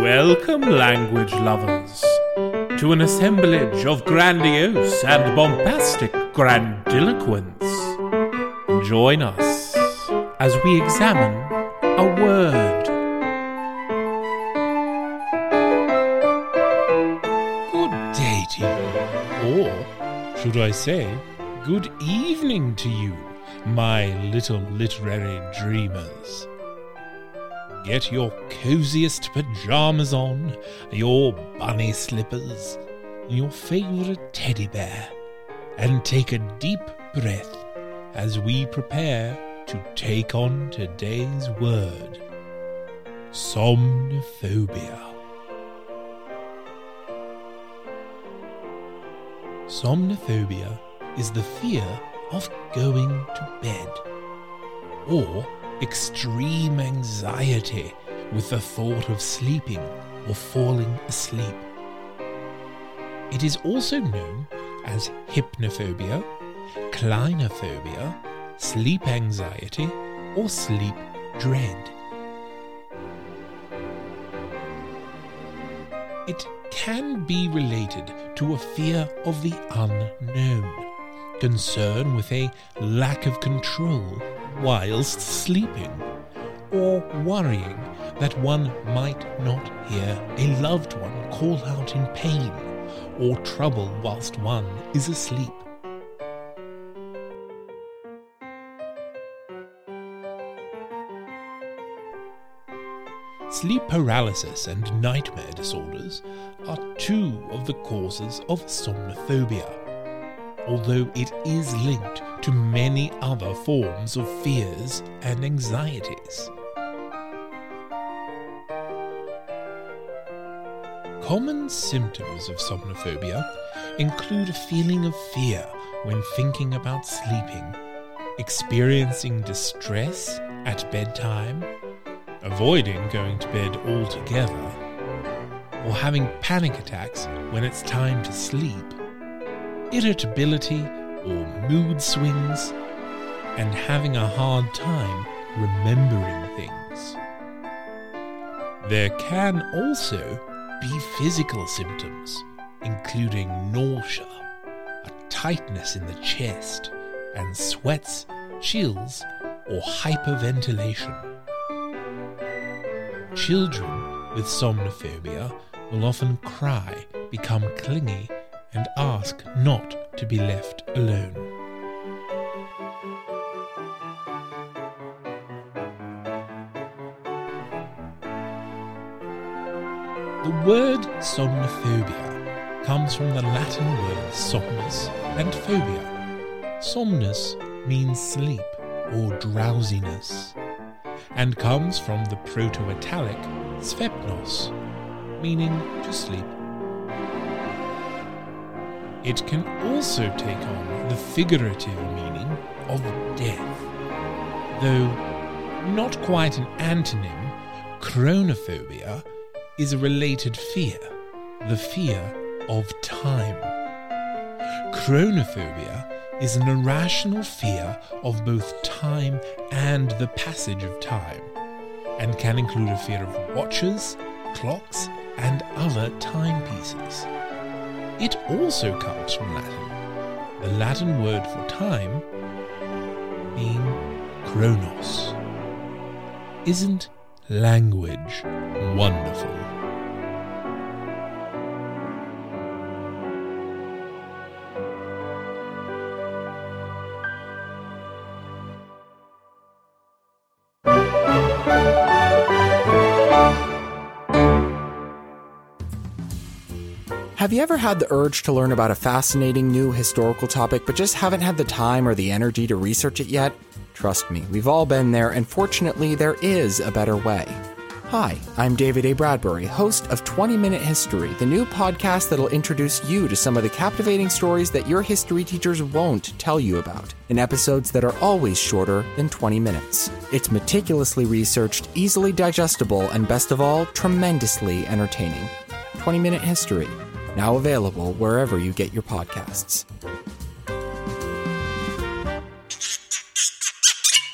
Welcome, language lovers, to an assemblage of grandiose and bombastic grandiloquence. Join us as we examine a word. Good day to you, or should I say, good evening to you, my little literary dreamers. Get your coziest pajamas on, your bunny slippers, your favorite teddy bear, and take a deep breath as we prepare to take on today's word somnophobia. Somnophobia is the fear of going to bed or extreme anxiety with the thought of sleeping or falling asleep. It is also known as hypnophobia, clinophobia, sleep anxiety, or sleep dread. It can be related to a fear of the unknown, concern with a lack of control whilst sleeping, or worrying that one might not hear a loved one call out in pain, or trouble whilst one is asleep. Sleep paralysis and nightmare disorders are two of the causes of somnophobia, although it is linked to many other forms of fears and anxieties. Common symptoms of somnophobia include a feeling of fear when thinking about sleeping, experiencing distress at bedtime, avoiding going to bed altogether, or having panic attacks when it's time to sleep, irritability or mood swings, and having a hard time remembering things. There can also be physical symptoms, including nausea, a tightness in the chest, and sweats, chills, or hyperventilation. Children with somnophobia will often cry, become clingy, and ask not to be left alone. The word somnophobia comes from the Latin word somnus and phobia. Somnus means sleep or drowsiness and comes from the Proto Italic svepnos, meaning to sleep. It can also take on the figurative meaning of death, though not quite an antonym, chronophobia is a related fear, the fear of time. Chronophobia is an irrational fear of both time and the passage of time, and can include a fear of watches, clocks, and other timepieces. It also comes from Latin, the Latin word for time being chronos. Isn't language wonderful? Have you ever had the urge to learn about a fascinating new historical topic but just haven't had the time or the energy to research it yet? Trust me, we've all been there, and fortunately, there is a better way. Hi, I'm David A. Bradbury, host of 20 Minute History, the new podcast that'll introduce you to some of the captivating stories that your history teachers won't tell you about, in episodes that are always shorter than 20 minutes. It's meticulously researched, easily digestible, and best of all, tremendously entertaining. 20 Minute History, now available wherever you get your podcasts.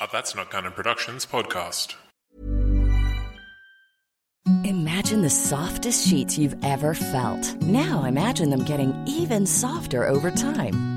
A That's Not Canon Productions podcast. Imagine the softest sheets you've ever felt. Now imagine them getting even softer over time.